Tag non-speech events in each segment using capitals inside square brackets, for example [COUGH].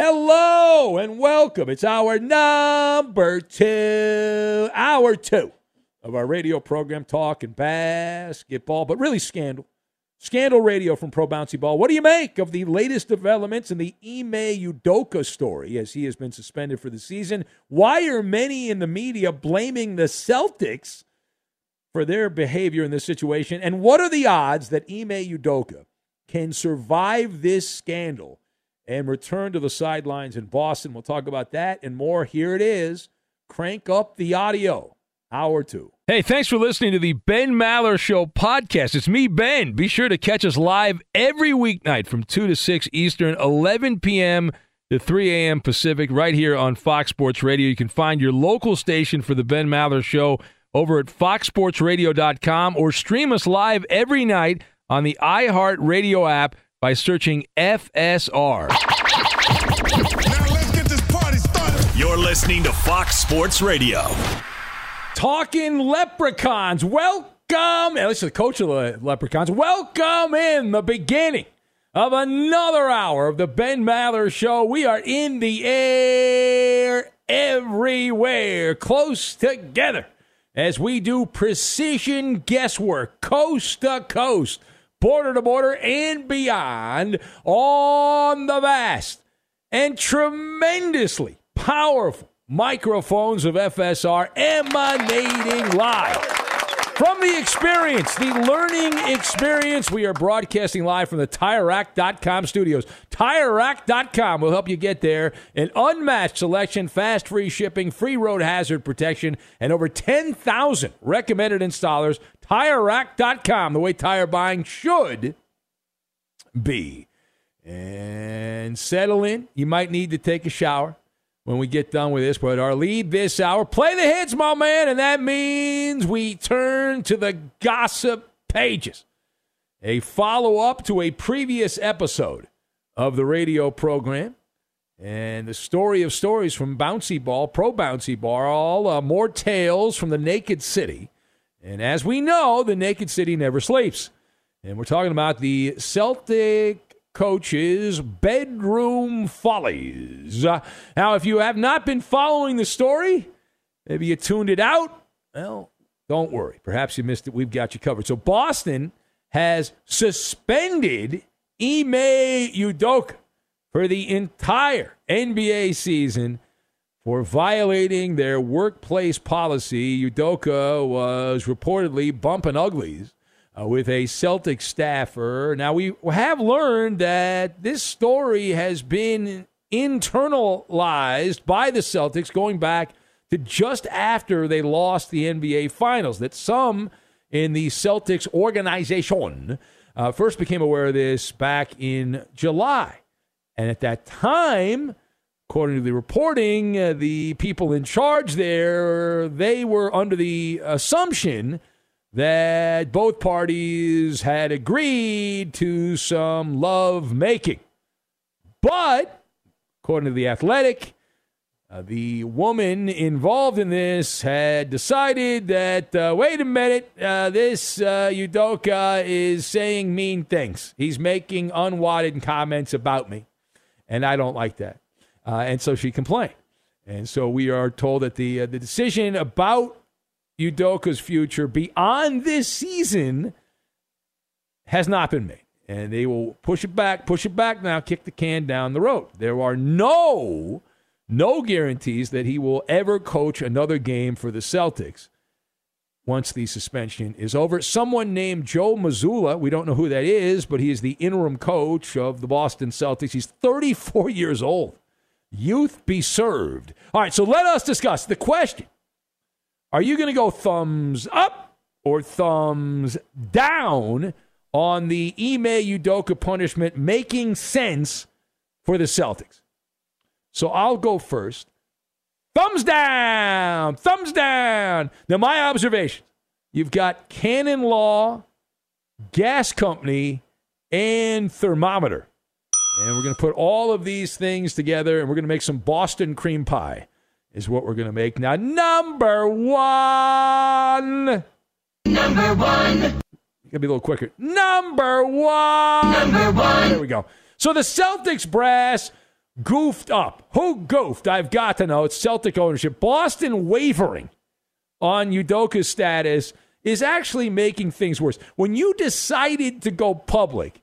Hello and welcome. It's hour number two, hour two of our radio program talking basketball, but really scandal. Scandal radio from Pro Bouncy Ball. What do you make of the latest developments in the Ime Udoka story as he has been suspended for the season? Why are many in the media blaming the Celtics for their behavior in this situation? And what are the odds that Ime Udoka can survive this scandal and return to the sidelines in Boston? We'll talk about that and more. Here it is. Crank up the audio. Hour two. Hey, thanks for listening to the Ben Maller Show podcast. It's me, Ben. Be sure to catch us live every weeknight from 2 to 6 Eastern, 11 p.m. to 3 a.m. Pacific, right here on Fox Sports Radio. You can find your local station for the Ben Maller Show over at foxsportsradio.com or stream us live every night on the iHeartRadio app by searching FSR. You're listening to Fox Sports Radio. Talking leprechauns. Welcome. At least the coach of the leprechauns. Welcome in the beginning of another hour of the Ben Maller Show. We are in the air everywhere, close together, as we do precision guesswork, coast to coast, border to border, and beyond on the vast and tremendously powerful microphones of FSR emanating live. From the experience, the learning experience, we are broadcasting live from the TireRack.com studios. TireRack.com will help you get there. An unmatched selection, fast free shipping, free road hazard protection, and over 10,000 recommended installers. TireRack.com, the way tire buying should be. And settle in. You might need to take a shower when we get done with this. But our lead this hour, play the hits, my man, and that means we turn to the gossip pages. a follow up to a previous episode of the radio program. And the story of stories from Bouncy Ball, Pro Bouncy Ball, uh, more tales from the Naked City. And as we know, the Naked City never sleeps. And we're talking about the Celtic coach's bedroom follies. Uh, now, if you have not been following the story, maybe you tuned it out, well, don't worry. Perhaps you missed it. We've got you covered. So, Boston has suspended Ime Udoka for the entire NBA season for violating their workplace policy. Udoka was reportedly bumping uglies uh, with a Celtic staffer. Now, we have learned that this story has been internalized by the Celtics going back to just after they lost the NBA Finals, that some in the Celtics organization uh, first became aware of this back in July. And at that time, according to the reporting, uh, the people in charge there, they were under the assumption that both parties had agreed to some love making. But, according to The Athletic, uh, the woman involved in this had decided that, uh, wait a minute, uh, this uh, Udoka is saying mean things. He's making unwanted comments about me, and I don't like that. Uh, and so she complained. And so we are told that the, uh, the decision about Udoka's future beyond this season has not been made. And they will push it back, push it back now, kick the can down the road. There are no no guarantees that he will ever coach another game for the Celtics once the suspension is over. Someone named Joe Mazzulla, we don't know who that is, but he is the interim coach of the Boston Celtics. He's 34 years old. Youth be served. All right, so let us discuss the question Are you going to go thumbs up or thumbs down on the Ime Udoka punishment making sense for the Celtics? So I'll go first. Thumbs down, thumbs down. Now, my observation you've got Canon Law, Gas Company, and Thermometer. And we're going to put all of these things together and we're going to make some Boston cream pie, is what we're going to make. Now, number one. Number one. Gotta be a little quicker. Number one. Number one. There we go. So the Celtics brass goofed up. Who goofed? I've got to know. It's Celtic ownership. Boston wavering on Udoka's status is actually making things worse. When you decided to go public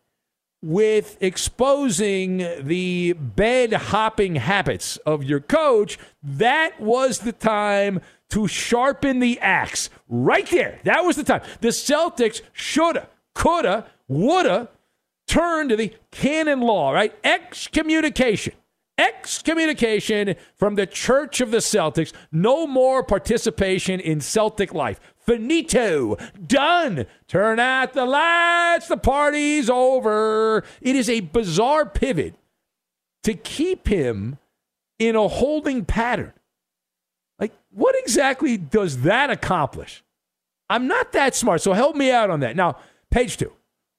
with exposing the bed hopping habits of your coach, that was the time to sharpen the axe. Right there. That was the time. The Celtics shoulda, coulda, woulda turned to the canon law, right? Excommunication excommunication from the Church of the Celtics. No more participation in Celtic life. Finito. Done. Turn out the lights. The party's over. It is a bizarre pivot to keep him in a holding pattern. Like, what exactly does that accomplish? I'm not that smart, so help me out on that. Now, page two.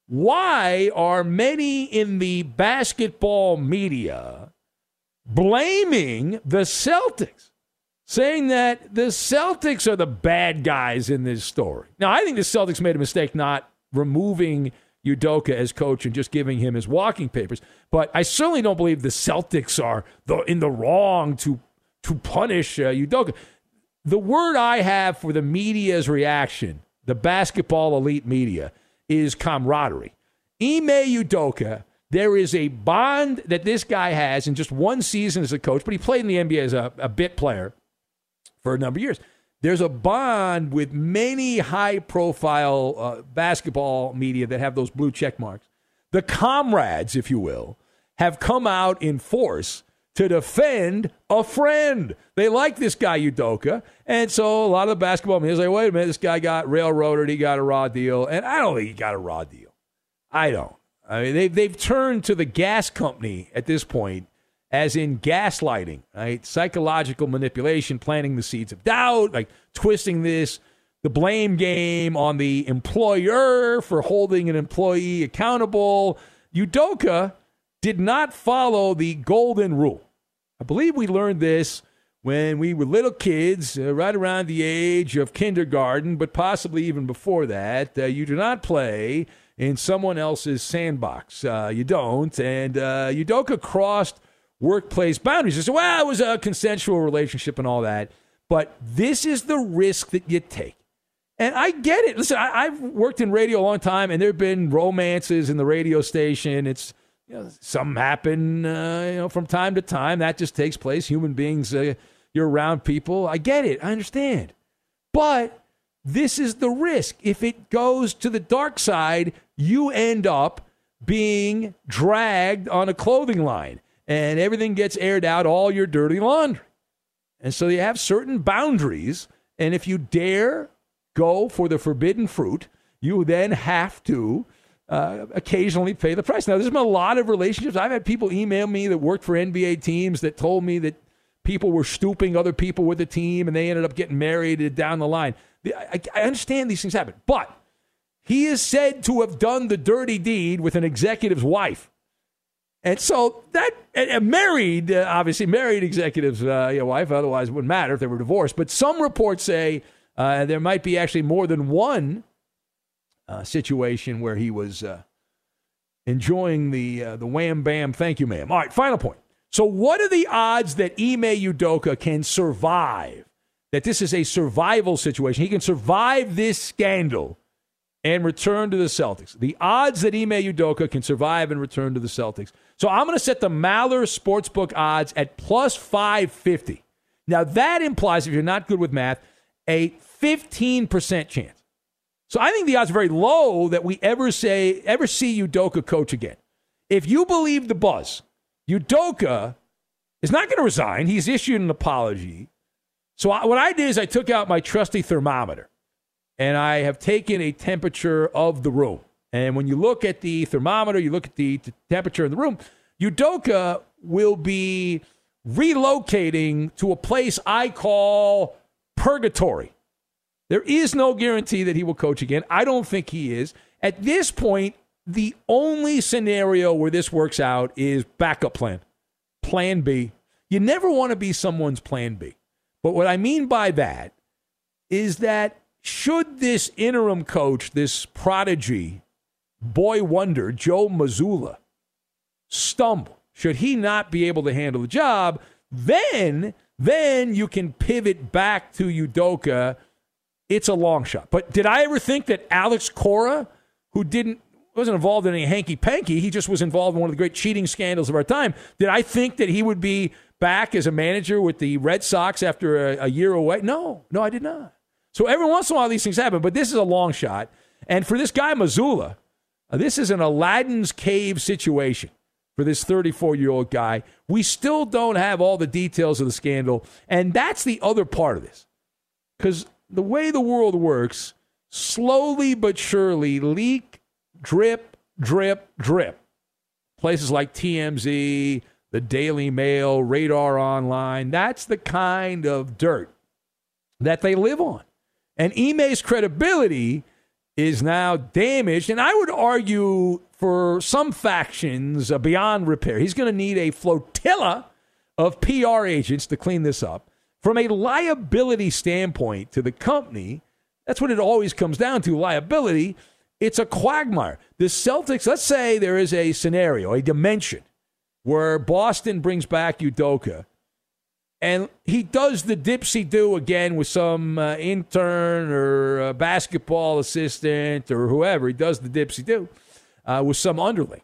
Why are many in the basketball media blaming the Celtics, saying that the Celtics are the bad guys in this story. Now, I think the Celtics made a mistake not removing Udoka as coach and just giving him his walking papers, but I certainly don't believe the Celtics are the, in the wrong to to punish uh, Udoka. The word I have for the media's reaction, the basketball elite media, is camaraderie. Ime Udoka there is a bond that this guy has in just one season as a coach, but he played in the NBA as a, a bit player for a number of years. There's a bond with many high profile uh, basketball media that have those blue check marks. The comrades, if you will, have come out in force to defend a friend. They like this guy, Udoka. And so a lot of the basketball media is like, wait a minute, this guy got railroaded. He got a raw deal. And I don't think he got a raw deal. I don't. I mean, they've, they've turned to the gas company at this point, as in gaslighting, right? Psychological manipulation, planting the seeds of doubt, like twisting this. the blame game on the employer for holding an employee accountable. Udoka did not follow the golden rule. I believe we learned this when we were little kids, uh, right around the age of kindergarten, but possibly even before that. Uh, you do not play in someone else's sandbox. Uh, you don't. And uh, Udoka crossed workplace boundaries. You say, well, it was a consensual relationship and all that. But this is the risk that you take. And I get it. Listen, I, have worked in radio a long time, and there have been romances in the radio station. It's you know, some happen, uh, you know, from time to time. That just takes place. Human beings uh, you're around people. I get it. I understand. But this is the risk. If it goes to the dark side, you end up being dragged on a clothing line and everything gets aired out, all your dirty laundry. And so you have certain boundaries. And if you dare go for the forbidden fruit, you then have to uh, occasionally pay the price. Now, there's been a lot of relationships. I've had people email me that worked for NBA teams that told me that people were stooping other people with the team and they ended up getting married down the line. I, I understand these things happen, but he is said to have done the dirty deed with an executive's wife. And so that and married, uh, obviously married executive's uh, wife, otherwise wouldn't matter if they were divorced. But some reports say uh, there might be actually more than one uh, situation where he was uh, enjoying the uh, the wham bam, thank you, ma'am. All right, final point. So, what are the odds that Ime Udoka can survive? That this is a survival situation. He can survive this scandal and return to the Celtics. The odds that Ime Udoka can survive and return to the Celtics. So, I'm going to set the Maller Sportsbook odds at plus 550. Now, that implies, if you're not good with math, a 15% chance. So, I think the odds are very low that we ever say, ever see Udoka coach again. If you believe the buzz, Udoka is not going to resign. He's issued an apology. So I, what I did is I took out my trusty thermometer and I have taken a temperature of the room. And when you look at the thermometer, you look at the, the temperature in the room, Udoka will be relocating to a place I call purgatory. There is no guarantee that he will coach again. I don't think he is. At this point, the only scenario where this works out is backup plan, plan B. You never want to be someone's plan B. But what I mean by that is that should this interim coach, this prodigy, boy wonder, Joe Mazzulla, stumble, should he not be able to handle the job, then then you can pivot back to Udoka. It's a long shot. But did I ever think that Alex Cora, who didn't wasn't involved in any hanky panky. He just was involved in one of the great cheating scandals of our time. Did I think that he would be back as a manager with the Red Sox after a, a year away? No, no, I did not. So every once in a while these things happen, but this is a long shot. And for this guy Mazzulla, uh, this is an Aladdin's cave situation for this 34 year old guy. We still don't have all the details of the scandal. And that's the other part of this. Because the way the world works, slowly but surely, leak drip, drip, drip. Places like TMZ, the Daily Mail, Radar Online, that's the kind of dirt that they live on. And Ime's credibility is now damaged. And I would argue for some factions uh, beyond repair. He's going to need a flotilla of PR agents to clean this up. From a liability standpoint to the company, that's what it always comes down to liability. It's a quagmire. The Celtics, let's say there is a scenario, a dimension where Boston brings back Udoka and he does the dipsy do again with some uh, intern or basketball assistant or whoever. He does the dipsy do uh, with some underling.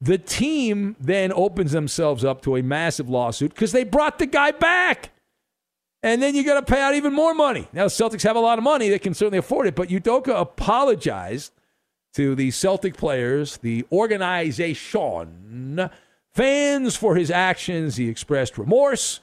The team then opens themselves up to a massive lawsuit because they brought the guy back. And then you got to pay out even more money. Now, the Celtics have a lot of money. They can certainly afford it. But Udoka apologized to the Celtic players, the organization, fans for his actions. He expressed remorse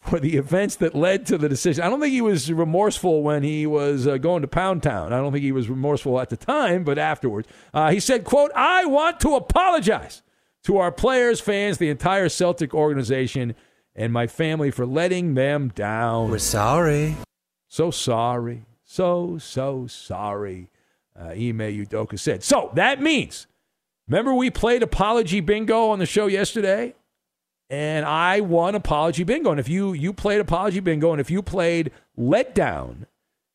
for the events that led to the decision. I don't think he was remorseful when he was uh, going to Pound Town. I don't think he was remorseful at the time, but afterwards. Uh, he said, quote, I want to apologize to our players, fans, the entire Celtic organization and my family for letting them down. We're sorry. So sorry. So, so sorry, uh, Ime Udoka said. So that means, remember we played Apology Bingo on the show yesterday? And I won Apology Bingo. And if you, you played Apology Bingo, and if you played Letdown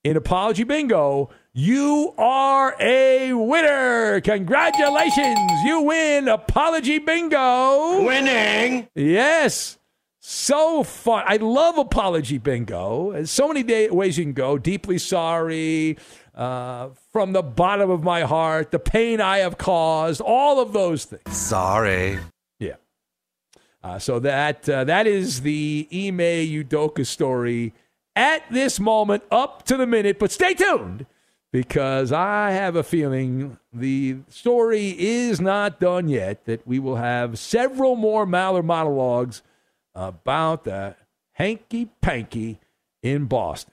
in Apology Bingo, you are a winner. Congratulations. You win Apology Bingo. Winning. Yes. So fun. I love Apology Bingo. There's so many day- ways you can go. Deeply sorry. Uh, from the bottom of my heart, the pain I have caused, all of those things. Sorry. Uh, so that uh, that is the Ime Udoka story at this moment, up to the minute. But stay tuned because I have a feeling the story is not done yet. That we will have several more Maller monologues about the hanky panky in Boston.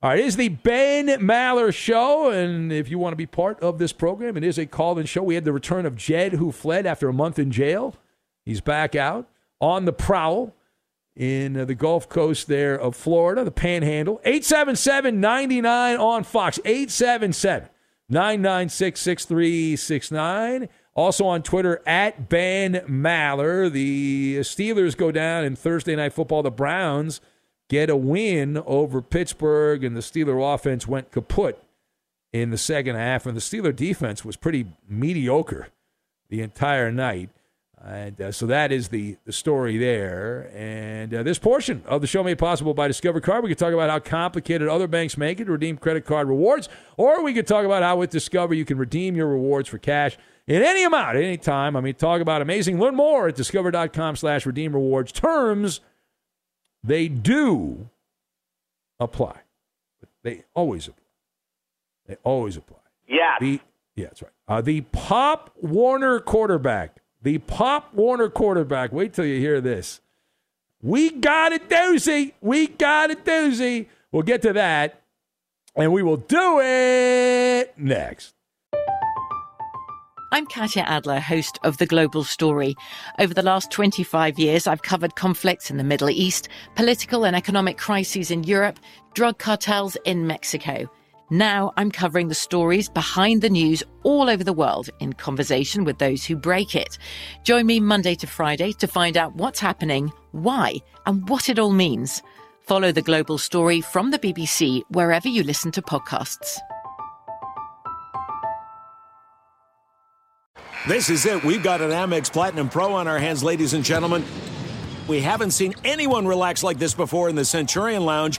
All right, it is the Ben Maller Show, and if you want to be part of this program, it is a call-in show. We had the return of Jed, who fled after a month in jail. He's back out on the prowl in uh, the Gulf Coast there of Florida, the Panhandle. 877-99 on Fox. 877 996 6369. Also on Twitter at Ben Maller. The Steelers go down in Thursday Night Football. The Browns get a win over Pittsburgh, and the Steeler offense went kaput in the second half, and the Steeler defense was pretty mediocre the entire night. And uh, so that is the, the story there. And uh, this portion of the show made possible by Discover Card. We could talk about how complicated other banks make it to redeem credit card rewards, or we could talk about how with Discover you can redeem your rewards for cash in any amount, at any time. I mean, talk about amazing. Learn more at discover.com slash redeem rewards. Terms, they do apply. They always apply. They always apply. Yeah. The, yeah, that's right. Uh, the Pop Warner quarterback. The Pop Warner quarterback. Wait till you hear this. We got a doozy. We got a doozy. We'll get to that, and we will do it next. I'm Katya Adler, host of The Global Story. Over the last 25 years, I've covered conflicts in the Middle East, political and economic crises in Europe, drug cartels in Mexico. Now I'm covering the stories behind the news all over the world in conversation with those who break it. Join me Monday to Friday to find out what's happening, why, and what it all means. Follow the global story from the BBC wherever you listen to podcasts. This is it. We've got an Amex Platinum Pro on our hands, ladies and gentlemen. We haven't seen anyone relax like this before in the Centurion Lounge.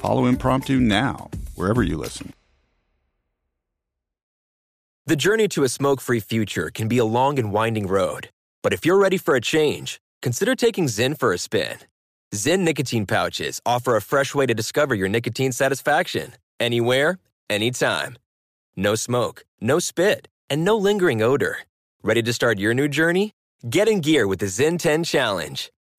Follow Impromptu now, wherever you listen. The journey to a smoke free future can be a long and winding road. But if you're ready for a change, consider taking Zyn for a spin. Zyn nicotine pouches offer a fresh way to discover your nicotine satisfaction anywhere, anytime. No smoke, no spit, and no lingering odor. Ready to start your new journey? Get in gear with the Zyn 10 Challenge.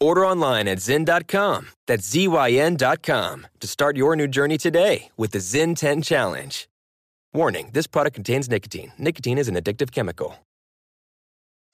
Order online at Zyn.com. That's Z-Y-N.com to start your new journey today with the Zyn 10 Challenge. Warning this product contains nicotine. Nicotine is an addictive chemical.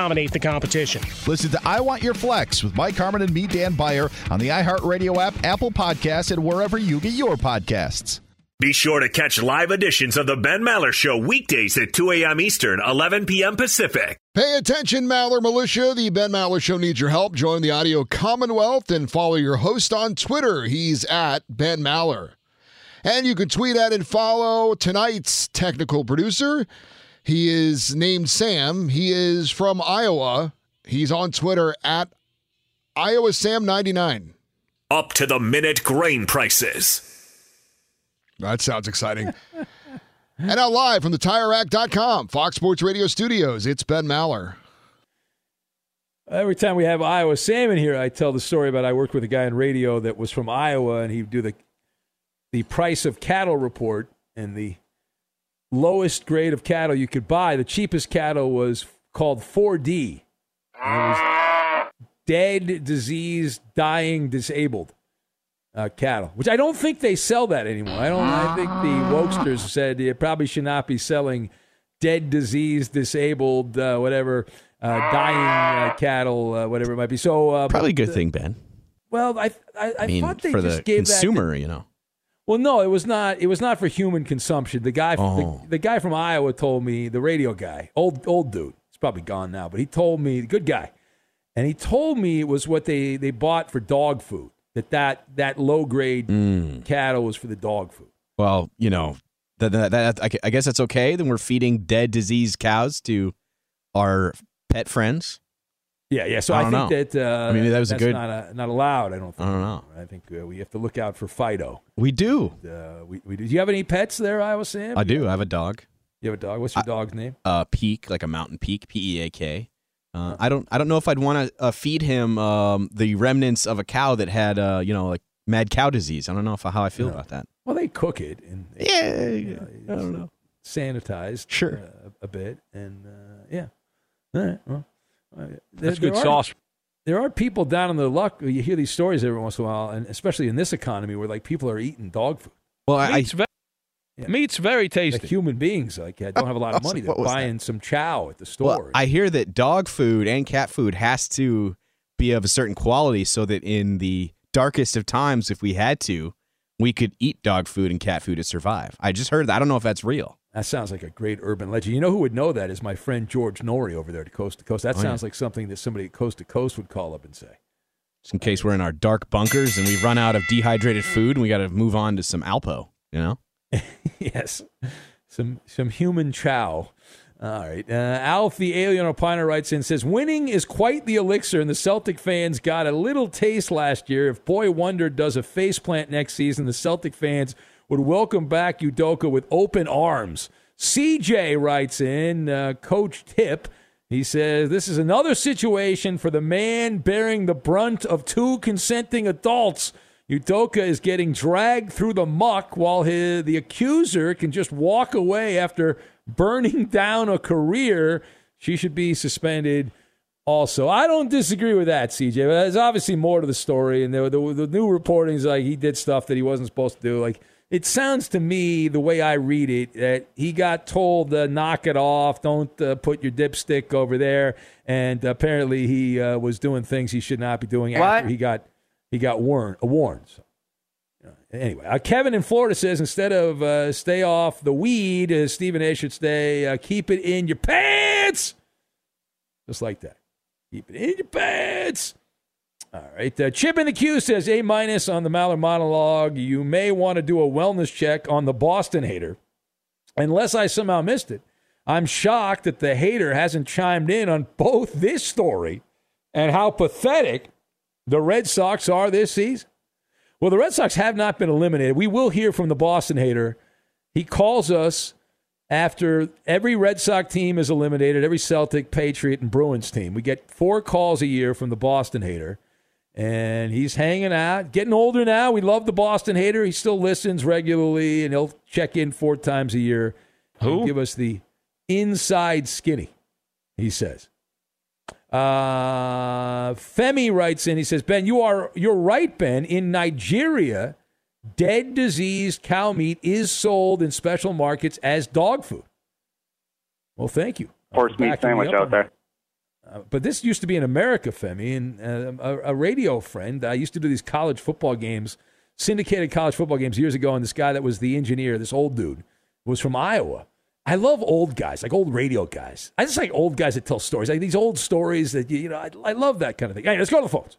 dominate the competition. Listen to I Want Your Flex with Mike Harmon and me, Dan Beyer, on the iHeartRadio app, Apple Podcasts, and wherever you get your podcasts. Be sure to catch live editions of The Ben Maller Show weekdays at 2 a.m. Eastern, 11 p.m. Pacific. Pay attention, Maller Militia. The Ben Maller Show needs your help. Join the Audio Commonwealth and follow your host on Twitter. He's at Ben Maller. And you can tweet at and follow tonight's technical producer. He is named Sam. He is from Iowa. He's on Twitter at Iowa Sam 99. Up to the minute grain prices. That sounds exciting. and now live from the TireRack.com, Fox Sports Radio studios, it's Ben Maller. Every time we have Iowa Sam in here, I tell the story about I worked with a guy in radio that was from Iowa, and he'd do the the price of cattle report, and the lowest grade of cattle you could buy, the cheapest cattle was called 4D. It was dead, diseased, dying, disabled uh, cattle, which I don't think they sell that anymore. I don't. I think the wokesters said you probably should not be selling dead, diseased, disabled, uh, whatever, uh, dying uh, cattle, uh, whatever it might be. So uh, Probably a good thing, Ben. Well, I I, I, I mean, thought they for just the gave consumer, that you know. Well, no, it was not. It was not for human consumption. The guy, Oh. the, the guy from Iowa, told me the radio guy, old old dude. He's probably gone now, but he told me, good guy, and he told me it was what they they bought for dog food. That that that low grade Mm. cattle was for the dog food. Well, you know, that, that, that, I I guess that's okay. Then we're feeding dead, diseased cows to our pet friends. Yeah, yeah. So I I, think know. that uh, I mean, that was a good- not uh not allowed. I don't think. I don't know. I think uh, we have to look out for Fido. We do. Uh, we, we do. Do you have any pets there, Iowa Sam? I do. I have a dog. You have a dog. What's your dog's name? Uh, Peak, like a mountain peak, P E A K. Uh, I don't. I don't know if I'd want to uh, feed him um, the remnants of a cow that had, uh, you know, like mad cow disease. I don't know if, how I feel Yeah. about that. Well, they cook it and Yeah, you know, I don't know. sanitized Sure. uh, a bit and uh, yeah. All right. Well, uh, there- That's good there are- sauce. There are people down in the luck. You hear these stories every once in a while, and especially in this economy where like people are eating dog food. Well, I, Meat's, ve- meat's very tasty. Like human beings, like don't have a lot of [LAUGHS] money. They're What was that? buying some chow at the Well, store. I hear that dog food and cat food has to be of a certain quality so that in the darkest of times, if we had to, we could eat dog food and cat food to survive. I just heard that. I don't know if that's real. That sounds like a great urban legend. You know who would know that is my friend George Noory over there at Coast to Coast. That Oh, yeah. sounds like something that somebody at Coast to Coast would call up and say. Just in case we're in our dark bunkers and we've run out of dehydrated food and we got to move on to some Alpo, you know? [LAUGHS] yes, some some human chow. All right, uh, Alf the alien opiner writes in says winning is quite the elixir, and the Celtic fans got a little taste last year. If Boy Wonder does a faceplant next season, the Celtic fans would welcome back Udoka with open arms. CJ writes in uh, Coach Tip. He says this is another situation for the man bearing the brunt of two consenting adults. Udoka is getting dragged through the muck while his, the accuser can just walk away after burning [LAUGHS] down a career. She should be suspended also. I don't disagree with that, CJ. But there's obviously more to the story, and the, the, the new reporting is like he did stuff that he wasn't supposed to do. Like it sounds to me, the way I read it, that he got told to knock it off, don't uh, put your dipstick over there, and apparently he uh, was doing things he should not be doing after he got he got warned. Uh, warned. So, uh, anyway, uh, Kevin in Florida says instead of uh, stay off the weed, uh, Stephen A. should stay uh, keep it in your pants, just like that. Keep it in your pants. All right. Uh, Chip in the queue says A minus on the Maller monologue. You may want to do a wellness check on the Boston hater. Unless I somehow missed it, I'm shocked that the hater hasn't chimed in on both this story and how pathetic the Red Sox are this season. Well, the Red Sox have not been eliminated. We will hear from the Boston hater. He calls us after every Red Sox team is eliminated, every Celtic, Patriot, and Bruins team. We get four calls a year from the Boston hater. And he's hanging out, getting older now. We love the Boston hater. He still listens regularly, and he'll check in four times a year. Who? Give us the inside skinny, he says. Uh, Femi writes in. He says, "Ben, you are you're right, Ben. In Nigeria, dead, diseased cow meat is sold in special markets as dog food." Well, thank you. Horse meat sandwich out there. Uh, but this used to be in America, Femi, and uh, a, a radio friend. I used to do these college football games, syndicated college football games years ago, and this guy that was the engineer, this old dude, was from Iowa. I love old guys, like old radio guys. I just like old guys that tell stories, like these old stories that you, you know. I, I love that kind of thing. Hey, let's go to the phones,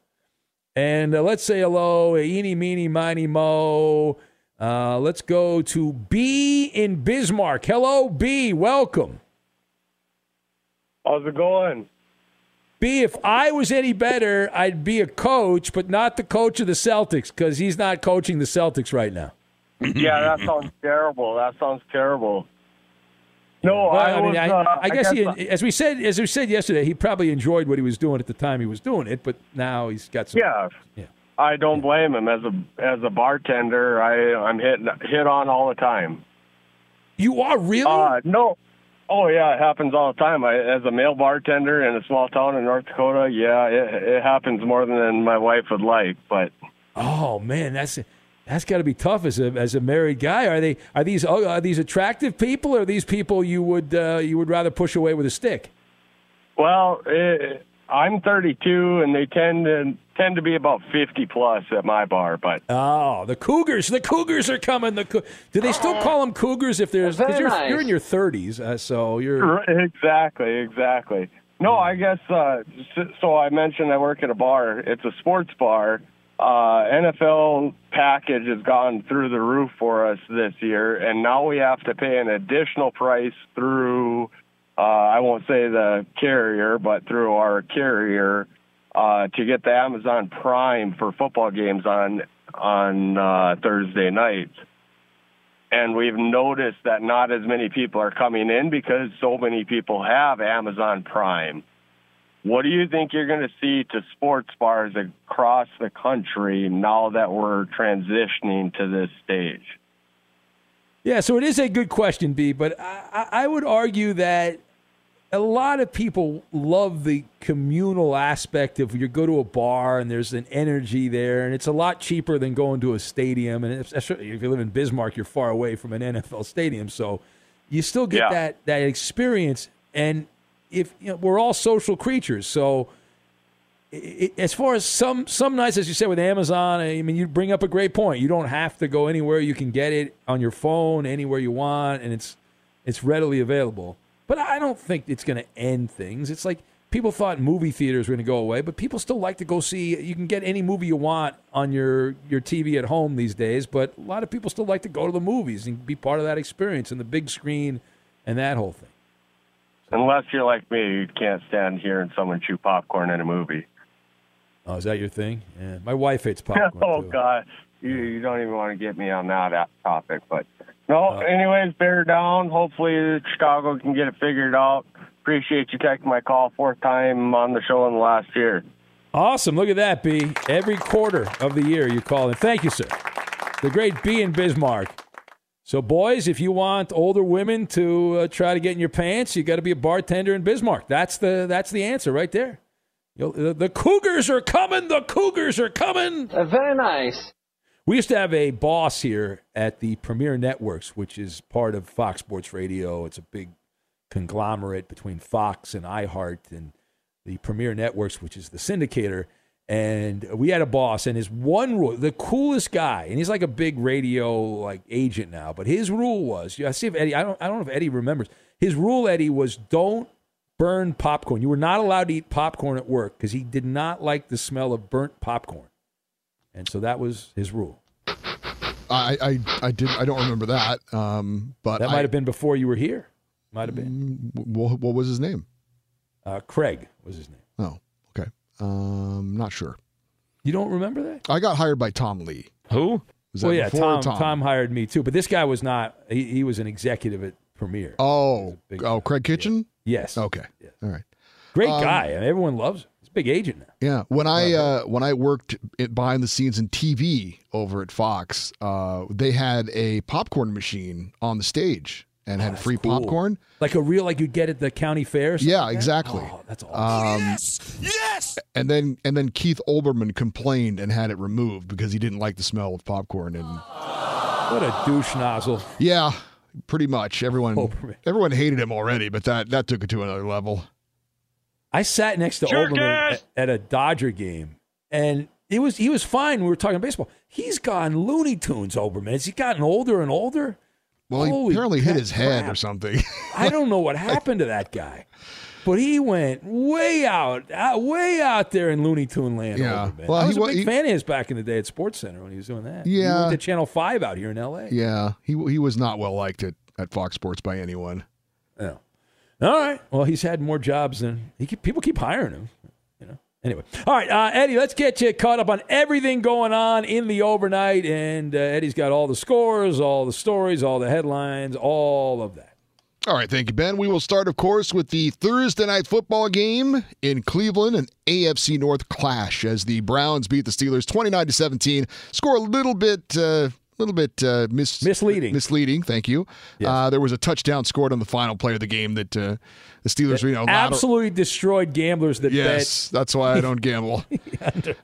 and uh, let's say hello, eeny, meeny, miny, mo. Uh, let's go to B in Bismarck. Hello, B. Welcome. How's it going? B, if I was any better, I'd be a coach, but not the coach of the Celtics because he's not coaching the Celtics right now. yeah, that sounds terrible. That sounds terrible. No, Well, I, I, mean, was, I, uh, I guess, guess he, as we said, as we said yesterday, he probably enjoyed what he was doing at the time he was doing it, but now he's got some. Yeah. Yeah. I don't blame him as a as a bartender. I I'm hit hit on all the time. You are really? Uh, no. Oh yeah, it happens all the time. I, as a male bartender in a small town in North Dakota, yeah, it, it happens more than my wife would like. But Oh man, that's that's got to be tough as a as a married guy. Are they are these oh, are these attractive people, or are these people you would uh, you would rather push away with a stick? well, it, I'm 32, and they tend to tend to be about 50 plus at my bar. But Oh, the Cougars! The Cougars are coming. The Cou- do they still call them Cougars if there's because you're nice. you're in your 30s, uh, so you're Exactly, exactly. No, I guess uh, so. I mentioned I work at a bar. It's a sports bar. Uh, NFL package has gone through the roof for us this year, and now we have to pay an additional price through. Uh, I won't say the carrier, but through our carrier uh, to get the Amazon Prime for football games on on uh, Thursday nights and we've noticed that not as many people are coming in because so many people have Amazon Prime. What do you think you're going to see to sports bars across the country now that we're transitioning to this stage? Yeah, so it is a good question, B. But I, I would argue that a lot of people love the communal aspect of you go to a bar and there's an energy there, and it's a lot cheaper than going to a stadium. And especially if you live in Bismarck, you're far away from an [LAUGHS] NFL stadium, so you still get Yeah. that that experience. And if you know, we're all social creatures, so as far as some some nights, as you said with Amazon, I mean, you bring up a great point. You don't have to go anywhere; you can get it on your phone anywhere you want, and it's it's readily available. But I don't think it's going to end things. It's like people thought movie theaters were going to go away, but people still like to go see. You can get any movie you want on your your TV at home these days. But a lot of people still like to go to the movies and be part of that experience and the big screen and that whole thing. Unless you're like me, you can't stand hearing someone chew popcorn in a movie. Oh, is that your thing? Yeah, my wife hates [LAUGHS] popcorn. oh too. God, you you don't even want to get me on that topic. But no, Uh, anyways, bear down. Hopefully, Chicago can get it figured out. Appreciate you taking my call. Fourth time on the show in the last year. Awesome. Look at that, B. Every quarter of the year you call in. Thank you, sir. The great B in Bismarck. So, boys, if you want older women to uh, try to get in your pants, you got to be a bartender in Bismarck. That's the that's the answer right there. The, the Cougars are coming. The Cougars are coming. Uh, very nice. We used to have a boss here at the Premiere Networks, which is part of Fox Sports Radio. It's a big conglomerate between Fox and iHeart and the Premiere Networks, which is the syndicator. And we had a boss, and his one rule, the coolest guy, and he's like a big radio like agent now. But his rule was, I see if Eddie, I don't, I don't know if Eddie remembers. His rule, Eddie, was don't burned popcorn. You were not allowed to eat popcorn at work because he did not like the smell of burnt popcorn, and so that was his rule. I, I, I did. I don't remember that. Um, but That I- might have been before you were here. Might have been. Mm, What, what was his name? Uh, Craig was his name. Oh, okay. Um, not sure. You don't remember that? I got hired by Tom Lee. Who? Was that well, yeah, before or Tom, Tom. hired me too, but this guy was not. He, he was an executive at Premiere. Oh, oh, Craig Kitchen. Yes. Okay. Yes. All right. Great Um, guy. I mean, everyone loves him. He's a big agent now. Yeah, when I uh, when I worked it behind the scenes in TV over at Fox, uh, they had a popcorn machine on the stage and had free cool. popcorn. Like a real, like you'd get at the county fair. Yeah, like that? exactly. Oh, that's awesome. Um, yes. And then and then Keith Olbermann complained and had it removed because he didn't like the smell of popcorn. And what a douche nozzle. yeah, pretty much everyone Olbermann. everyone hated him already, but that that took it to another level. I sat next to Jerk Olbermann ass! at, at a Dodger game, and it was he was fine. We were talking baseball. He's gone Looney Tunes, Olbermann. Has he gotten older and older? Well, he apparently hit crap, his head or crap. something. I don't know what [LAUGHS] happened to that guy, but he went way out, out way out there in Looney Tune land. Yeah. Olbermann. Well, I he was a wa- big he- fan of his back in the day at Sports Center when he was doing that. he Yeah. went to Channel Five out here in L.A. yeah, he he was not well liked at, at Fox Sports by anyone. Yeah. All right. Well, he's had more jobs than he keep, people keep hiring him. You know. Anyway, all right, uh, Eddie, let's get you caught up on everything going on in the overnight. And uh, Eddie's got all the scores, all the stories, all the headlines, all of that. All right, thank you, Ben. We will start, of course, with the Thursday night football game in Cleveland, an AFC North clash as the Browns beat the Steelers 29 to 17. Score a little bit. Uh, little bit uh, mis- misleading. Misleading, thank you. Uh, there was a touchdown scored on the final play of the game that uh, the Steelers, you know, lateral- Absolutely destroyed gamblers that Yes, that's why I don't [LAUGHS] gamble.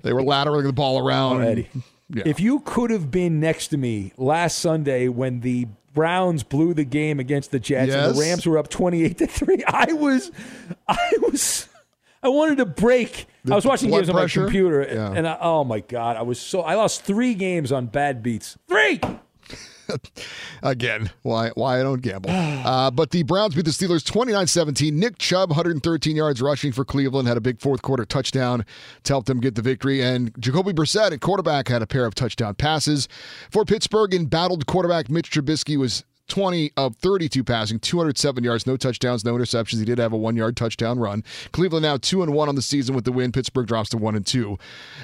they were lateraling the ball around. Yeah. If you could have been next to me last Sunday when the Browns blew the game against the Jets and the Rams were up 28 to 3, I was I was I wanted to break. The I was watching games on my pressure? computer Yeah. and I, oh my god, I was so I lost 3 games on bad beats. 3. [LAUGHS] Again, why why I don't gamble. [SIGHS] Uh, but the Browns beat the Steelers 29-17. Nick Chubb, 113 yards rushing for Cleveland, had a big fourth quarter touchdown to help them get the victory. And Jacoby Brissett at quarterback had a pair of touchdown passes. For Pittsburgh, embattled quarterback Mitch Trubisky was 20 of 32 passing, 207 yards, no touchdowns, no interceptions. He did have a one yard touchdown run. Cleveland now 2 and 1 on the season with the win. Pittsburgh drops to 1 and 2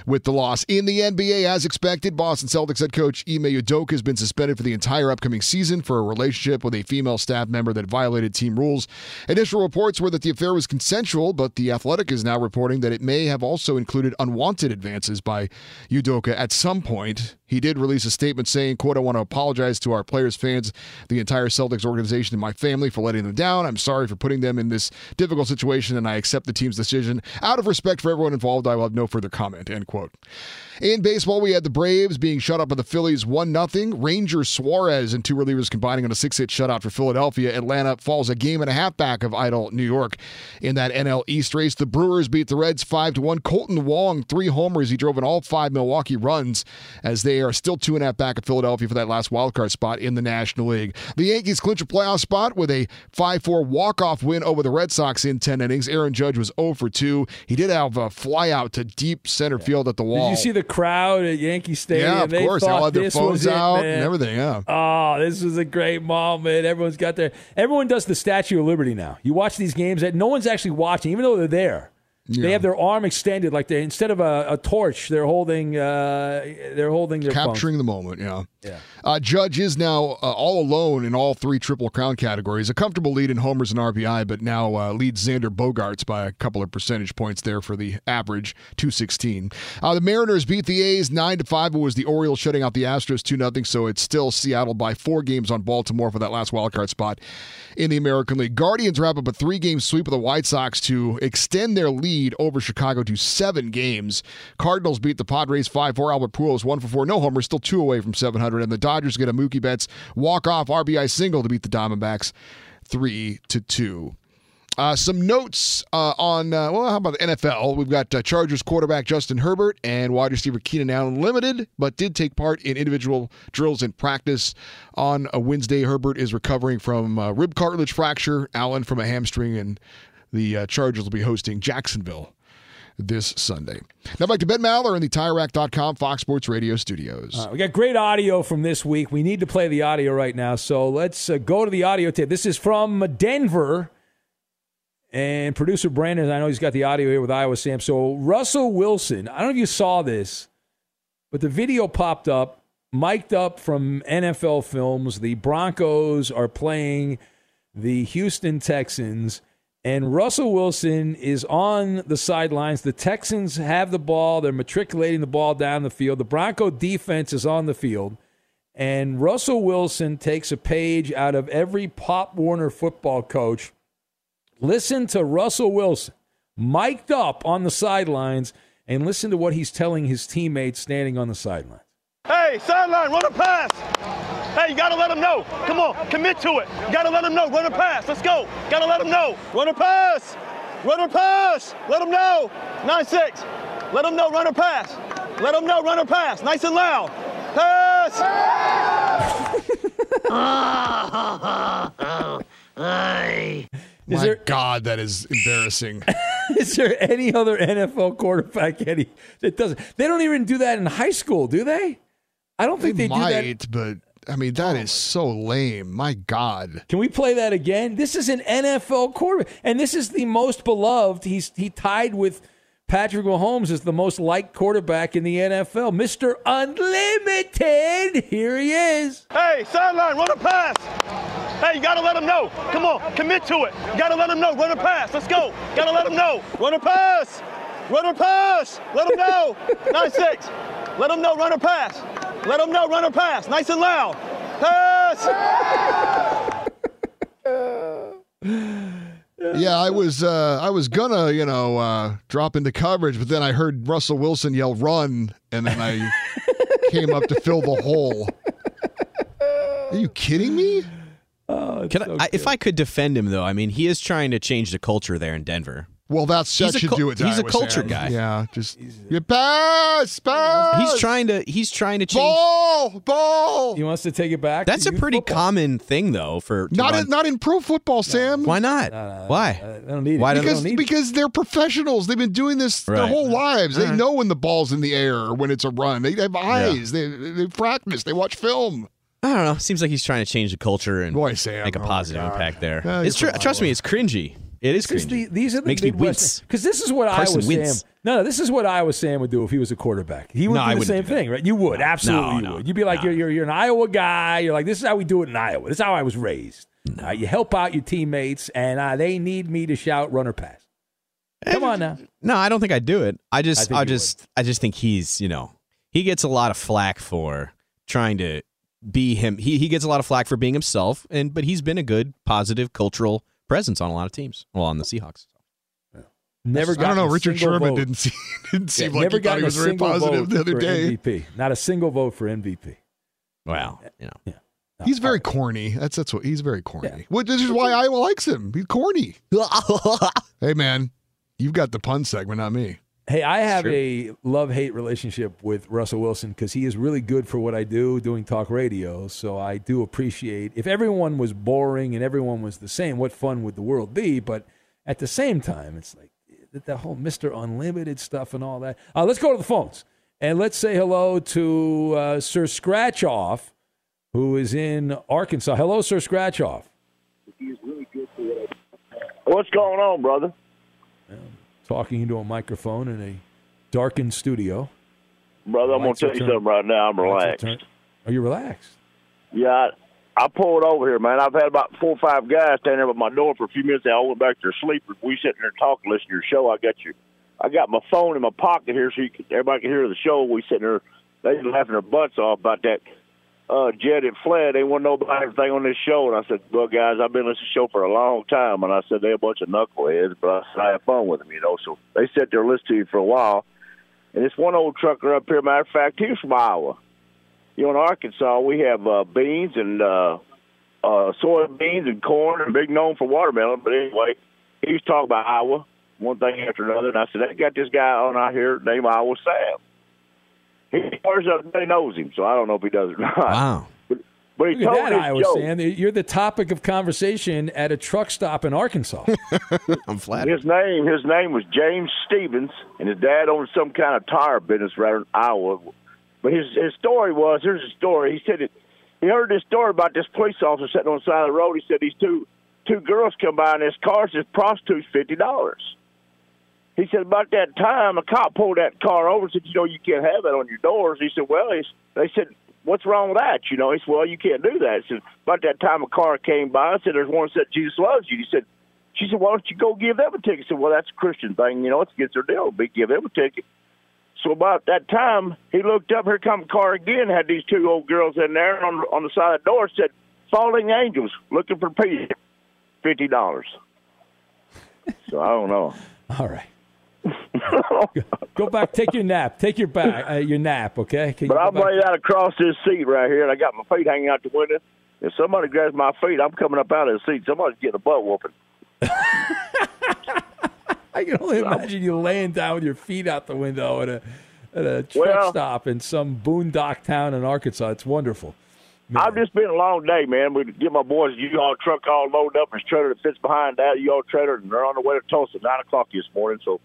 with the loss. In the NBA, as expected, Boston Celtics head coach Ime Udoka has been suspended for the entire upcoming season for a relationship with a female staff member that violated team rules. Initial reports were that the affair was consensual, but The Athletic is now reporting that it may have also included unwanted advances by Udoka at some point. He did release a statement saying, quote, I want to apologize to our players, fans, the entire Celtics organization, and my family for letting them down. I'm sorry for putting them in this difficult situation, and I accept the team's decision. Out of respect for everyone involved, I will have no further comment, end quote. In baseball, we had the Braves being shut out by the Phillies 1 0. Ranger Suarez and two relievers combining on a six hit shutout for Philadelphia. Atlanta falls a game and a half back of Idle New York in that NL East race. The Brewers beat the Reds 5 1. Kolten Wong, three homers. He drove in all five Milwaukee runs as they are still two and a half back of Philadelphia for that last wildcard spot in the National League. The Yankees clinch a playoff spot with a 5 4 walk off win over the Red Sox in 10 innings. Aaron Judge was 0 for 2. He did have a fly out to deep center field at the wall. Did you see the crowd at Yankee Stadium? Yeah, of they course. They all had their phones was it, out and everything, yeah. Oh, this was a great moment. Everyone's got their. Everyone does the Statue of Liberty now. You watch these games that no one's actually watching, even though they're there. Yeah. They have their arm extended, like they instead of a, a torch, they're holding. Uh, they're holding their phones. capturing the moment. Yeah. Yeah. Uh, Judge is now uh, all alone in all three Triple Crown categories. A comfortable lead in homers and RBI, but now uh, leads Xander Bogaerts by a couple of percentage points there for the average, 216. Uh, the Mariners beat the A's 9 to 5. It was the Orioles shutting out the Astros 2 0, so it's still Seattle by four games on Baltimore for that last wildcard spot in the American League. Guardians wrap up a three game sweep of the White Sox to extend their lead over Chicago to seven games. Cardinals beat the Padres 5 4. Albert Pujols 1 for 4. No homers, still two away from 700. And the Dodgers get a Mookie Betts walk off RBI single to beat the Diamondbacks 3 to 2. Uh, some notes uh, on, uh, well, how about the NFL? We've got uh, Chargers quarterback Justin Herbert and wide receiver Keenan Allen limited, but did take part in individual drills in practice. On a Wednesday, Herbert is recovering from rib cartilage fracture, Allen from a hamstring, and The uh, Chargers will be hosting Jacksonville this Sunday. Now back to Ben Maller in the TireRack.com Fox Sports Radio studios. Uh, we got great audio from this week. We need to play the audio right now, so let's uh, go to the audio tape. This is from Denver. And producer Brandon, I know he's got the audio here with Iowa Sam. So Russell Wilson, I don't know if you saw this, but the video popped up, mic'd up from NFL Films. The Broncos are playing the Houston Texans, and Russell Wilson is on the sidelines. The Texans have the ball, they're matriculating the ball down the field. The Bronco defense is on the field. And Russell Wilson takes a page out of every Pop Warner football coach Listen to Russell Wilson, mic'd up on the sidelines, and listen to what he's telling his teammates standing on the sidelines. Hey, sideline, run a pass. Hey, you gotta let them know. Come on, commit to it. You gotta let them know. Run a pass. Let's go. Gotta let them know. Run a pass. Run a pass. Let them know. 9 6. Let them know. Run a pass. Let them know. Run a pass. Nice and loud. Pass. [LAUGHS] Is My there- God, that is embarrassing. [LAUGHS] Is there any other NFL quarterback Eddie that doesn't? They don't even do that in high school, do they? I don't think they, do that. might, but I mean that is oh so lame. My God. Can we play that again? This is an NFL quarterback, and this is the most beloved. He's he tied with Patrick Mahomes as the most liked quarterback in the NFL, Mister Unlimited. Here he is. Hey, sideline, run a pass. Hey, you gotta let him know. Come on, commit to it. You gotta let him know. Run a pass. Let's go. Gotta let him know. Run a pass. Run a pass. Let him know. [LAUGHS] 9 6. Let him know. Run a pass. Let them know. Run a pass. Nice and loud. Pass. [LAUGHS] Yeah, I was uh, I was gonna you know uh, drop into coverage, but then I heard Russell Wilson yell "run," and then I [LAUGHS] came up to fill the hole. Are you kidding me? Can I, I, if I could defend him though, I mean he is trying to change the culture there in Denver. Well, that's that He's a should cul- do it. he's a culture Sam. guy. Yeah, just you pass, pass. He's trying to he's trying to change. ball, ball. He wants to take it back. That's a pretty football. common thing though for Not in, not in pro football, Sam. Why not? Why? I don't need it. Why do because they need because they're professionals. They've been doing this their Right. whole lives. They know when the ball's in the air or when it's a run. They have eyes. They they practice. They watch film. I don't know. Seems like he's trying to change the culture and Boy, Sam, make a oh positive God. impact there. Yeah, it's you're. Trust me, it's cringy. It is cringy. the, these are the Makes Midwest because this is what Carson Iowa wince. Sam. No, no, this is what Iowa Sam would do if he was a quarterback. He would No, I do the same do thing, right? You would absolutely. No, you no, would. You'd be like, you're, you're you're an Iowa guy. You're like, this is how we do it in Iowa. This is how I was raised. Uh, you help out your teammates, and uh, they need me to shout run or pass. Come on now. No, I don't think I'd do it. I I just, I, you just, I just think he's, you know, he gets a lot of flack for trying to be him. He he gets a lot of flack for being himself, and but he's been a good, positive cultural presence on a lot of teams. Well, on the Seahawks. Never got. I don't know. Richard Sherman vote. didn't see [LAUGHS] didn't seem Yeah, like never he thought he was very positive the other day. MVP. Not a single vote for MVP. Wow, you know. Yeah. He's very corny. That's that's what he's very corny. Well, this is why Iowa likes him. He's corny. [LAUGHS] hey man, you've got the pun segment, not me. Hey, I have a love hate relationship with Russell Wilson because he is really good for what I do doing talk radio. So I do appreciate if everyone was boring and everyone was the same, what fun would the world be? But at the same time, it's like that, that whole Mr. Unlimited stuff and all that. Uh, let's go to the phones and let's say hello to uh, Sir Scratch Off, who is in Arkansas. Hello, Sir Scratch Off. He is really good for what I What's going on, brother? Talking into a microphone in a darkened studio. Brother, I'm gonna tell you something right now. I'm relaxed. Are you relaxed? Yeah, I, I pulled over here, man. I've had about four or five guys standing there at my door for a few minutes. They all went back to their sleep. We sitting there talking, listening to your show. I got you. I got my phone in my pocket here, so you can, everybody can hear the show. We sitting there, they laughing their butts off about that uh, jet that fled. They want about everything on this show. And I said, well, guys, I've been listening to the show for a long time. And I said, they're a bunch of knuckleheads, but I said, I have fun with them, you know. So they sat there and listened to you for a while. And this one old trucker up here, matter of fact, he was from Iowa. You know, in Arkansas, we have uh, beans and uh, uh, soybeans and corn and big known for watermelon. But anyway, he was talking about Iowa, one thing after another. And I said, I got this guy on out here named Iowa Sam. He swears up he knows him, so I don't know if he does or not. Wow. But, But he Look told at that, his Iowa joke. Stan. You're the topic of conversation at a truck stop in Arkansas. [LAUGHS] I'm flattered. His name, his name was James Stevens, and his dad owned some kind of tire business right in Iowa. But his his story was here's the story. He said it, he heard this story about this police officer sitting on the side of the road. He said these two two girls come by in this car. Says prostitutes fifty dollars. He said about that time a cop pulled that car over and said, you know, you can't have that on your doors. He said, well, he's, they said, what's wrong with that? You know, he said, well, you can't do that. He said about that time a car came by. I said, there's one that said Jesus loves you. He said, she said, why don't you go give them a ticket? I said, well, that's a Christian thing. You know, it's against their deal. But give them a ticket. So about that time, he looked up. Here come a car again. Had these two old girls in there on on the side of the door. Said, "Falling angels looking for Peter, fifty dollars." So I don't know. All right. [LAUGHS] go, back. Take your nap. Take your back. Uh, your nap. Okay. Can But I'm back? laid out across this seat right here, and I got my feet hanging out the window. If somebody grabs my feet, I'm coming up out of the seat. Somebody's getting a butt whooping. [LAUGHS] I can only imagine you laying down with your feet out the window at a at a truck Well- stop in some boondock town in Arkansas. It's wonderful. I've just been a long day, man. We get my boys' U-Haul truck all loaded up, and trailer that fits behind that U-Haul trailer, and they're on the way to Tulsa nine o'clock this morning. So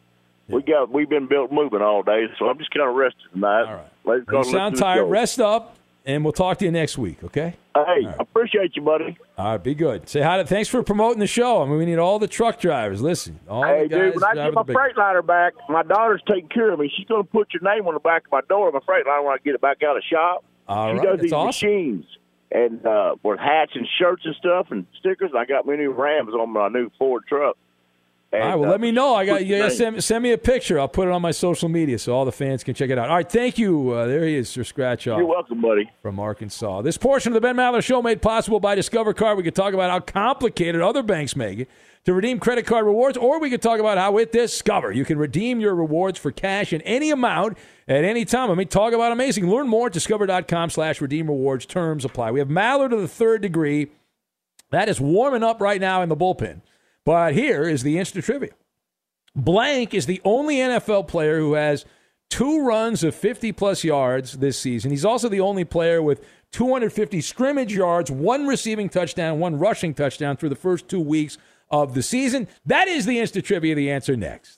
we got we've been built moving all day. So I'm just kind of rested tonight. All right. Let's go. You sound tired. Rest up, and we'll talk to you next week. Okay. Hey, I appreciate you, buddy. All right. Be good. Say hi to. Thanks for promoting the show. I mean, we need all the truck drivers. Listen, all Hey, the guys dude, when I get my Freightliner back, my daughter's taking care of me. She's going to put your name on the back of my door of my Freightliner when I get it back out of the shop. All she right, does these awesome. machines and uh, with hats and shirts and stuff and stickers. I got my new Rams on my new Ford truck. All right, well, uh, let me know. I got you. Gotta send, send me a picture. I'll put it on my social media so all the fans can check it out. All right, thank you. Uh, there he is, Sir Scratch Off. You're welcome, buddy. From Arkansas. This portion of the Ben Maller Show made possible by Discover Card. We could talk about how complicated other banks make it to redeem credit card rewards, or we could talk about how with Discover you can redeem your rewards for cash in any amount at any time. I mean, talk about amazing. Learn more at discover.com slash redeem rewards. Terms apply. We have Maller to the third degree. That is warming up right now in the bullpen. But here is the instant trivia. Blank is the only NFL player who has two runs of 50 plus yards this season. He's also the only player with 250 scrimmage yards, one receiving touchdown, one rushing touchdown through the first two weeks of the season. That is the instant trivia. The answer next.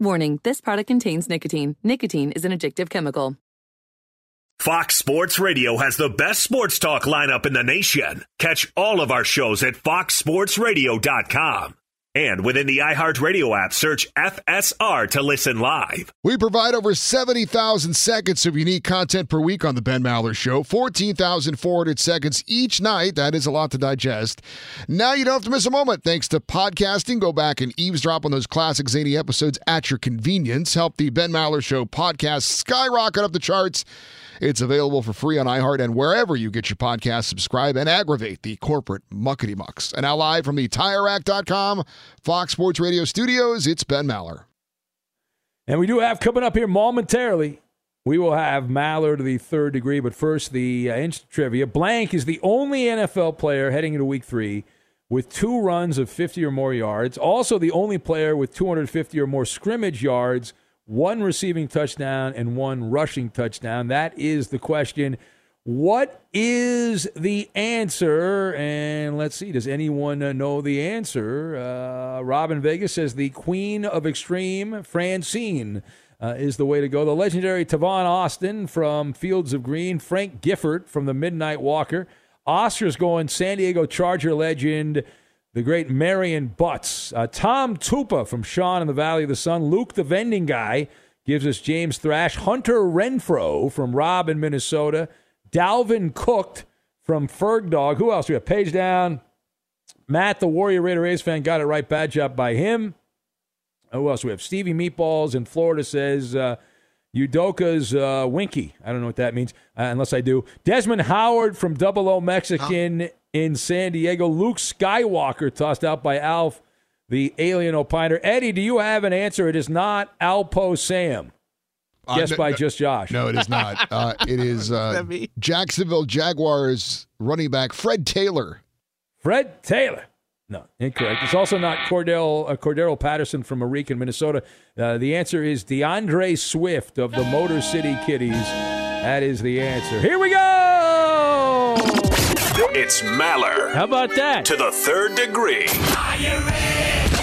Warning, this product contains nicotine. Nicotine is an addictive chemical. Fox Sports Radio has the best sports talk lineup in the nation. Catch all of our shows at foxsportsradio.com. And within the iHeartRadio app, search FSR to listen live. We provide over 70,000 seconds of unique content per week on The Ben Maller Show, 14,400 seconds each night. That is a lot to digest. Now you don't have to miss a moment. Thanks to podcasting, go back and eavesdrop on those classic zany episodes at your convenience. Help The Ben Maller Show podcast skyrocket up the charts. It's available for free on iHeart and wherever you get your podcast. Subscribe and aggravate the corporate muckety mucks. And now live from the TireRack.com Fox Sports Radio studios, it's Ben Maller. And we do have coming up here momentarily. We will have Maller to the third degree, but first the uh, instant trivia. Blank is the only NFL player heading into Week Three with two runs of 50 or more yards. Also, the only player with 250 or more scrimmage yards one receiving touchdown and one rushing touchdown. That is the question. What is the answer? And let's see, does anyone know the answer? Uh, Robin Vegas says the Queen of Extreme, Francine, uh, is the way to go. The legendary Tavon Austin from Fields of Green, Frank Gifford from the Midnight Walker. Oscar's going San Diego Charger legend the great Marion Butts. Uh, Tom Tupa from Sean in the Valley of the Sun. Luke the Vending Guy gives us James Thrash. Hunter Renfrow from Rob in Minnesota. Dalvin Cook from Ferg Dog. Who else? We have Page Down. Matt, the Warrior Raider Ace fan, got it right. Bad job by him. Who else? We have Stevie Meatballs in Florida says uh, Udoka's uh, Winky. I don't know what that means, uh, unless I do. Desmond Howard from Double O Mexican in San Diego. Luke Skywalker tossed out by Alf, the alien opiner. Eddie, do you have an answer? It is not Alpo Sam. Uh, Guess no, by no, just Josh. No, it is not. [LAUGHS] Uh, it is uh, Jacksonville Jaguars running back Fred Taylor. Fred Taylor. No, incorrect. It's also not Cordell uh, Cordero Patterson from Eureka, Minnesota. Uh, the answer is DeAndre Swift of the Motor City Kitties. That is the answer. Here we go. It's Maller. How about that? To the third degree.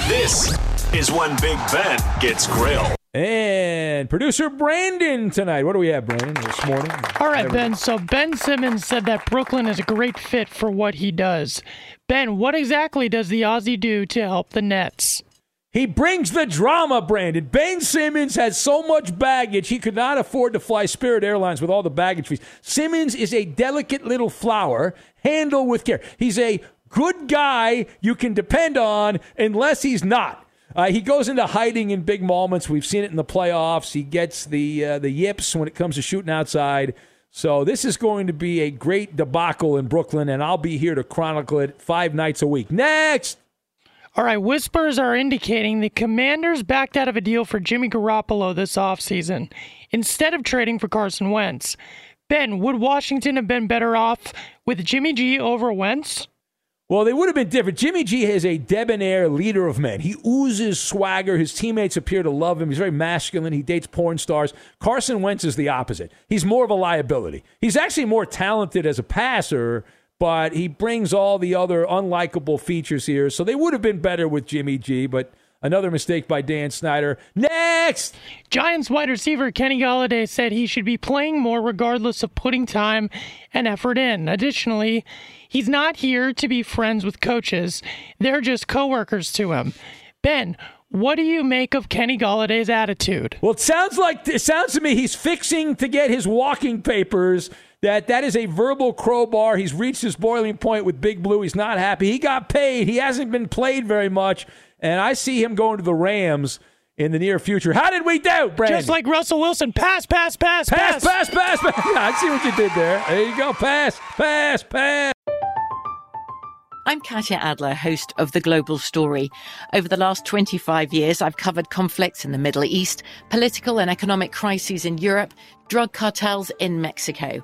This is when Big Ben gets grilled. And producer Brandon tonight. What do we have, Brandon, this morning? All right, Ben. So Ben Simmons said that Brooklyn is a great fit for what he does. Ben, what exactly does the Aussie do to help the Nets? He brings the drama, Brandon. Ben Simmons has so much baggage, he could not afford to fly Spirit Airlines with all the baggage fees. Simmons is a delicate little flower, handle with care. He's a good guy you can depend on unless he's not. Uh, he goes into hiding in big moments. We've seen it in the playoffs. He gets the uh, the yips when it comes to shooting outside. So this is going to be a great debacle in Brooklyn, and I'll be here to chronicle it five nights a week. Next. All right, whispers are indicating the Commanders backed out of a deal for Jimmy Garoppolo this offseason instead of trading for Carson Wentz. Ben, would Washington have been better off with Jimmy G over Wentz? Well, they would have been different. Jimmy G is a debonair leader of men. He oozes swagger. His teammates appear to love him. He's very masculine. He dates porn stars. Carson Wentz is the opposite. He's more of a liability. He's actually more talented as a passer but he brings all the other unlikable features here. So they would have been better with Jimmy G, but another mistake by Dan Snyder. Next! Giants wide receiver Kenny Golladay said he should be playing more regardless of putting time and effort in. Additionally, he's not here to be friends with coaches, they're just coworkers to him. Ben, what do you make of Kenny Golladay's attitude? Well, it sounds like it sounds to me he's fixing to get his walking papers that that is a verbal crowbar. He's reached his boiling point with Big Blue. He's not happy. He got paid. He hasn't been played very much, and I see him going to the Rams in the near future. How did we do, Brandon? Just like Russell Wilson, pass, pass, pass, pass, pass, pass, pass. [LAUGHS] Yeah, I see what you did there. There you go. Pass, pass, pass. I'm Katya Adler, host of The Global Story. Over the last 25 years, I've covered conflicts in the Middle East, political and economic crises in Europe, drug cartels in Mexico.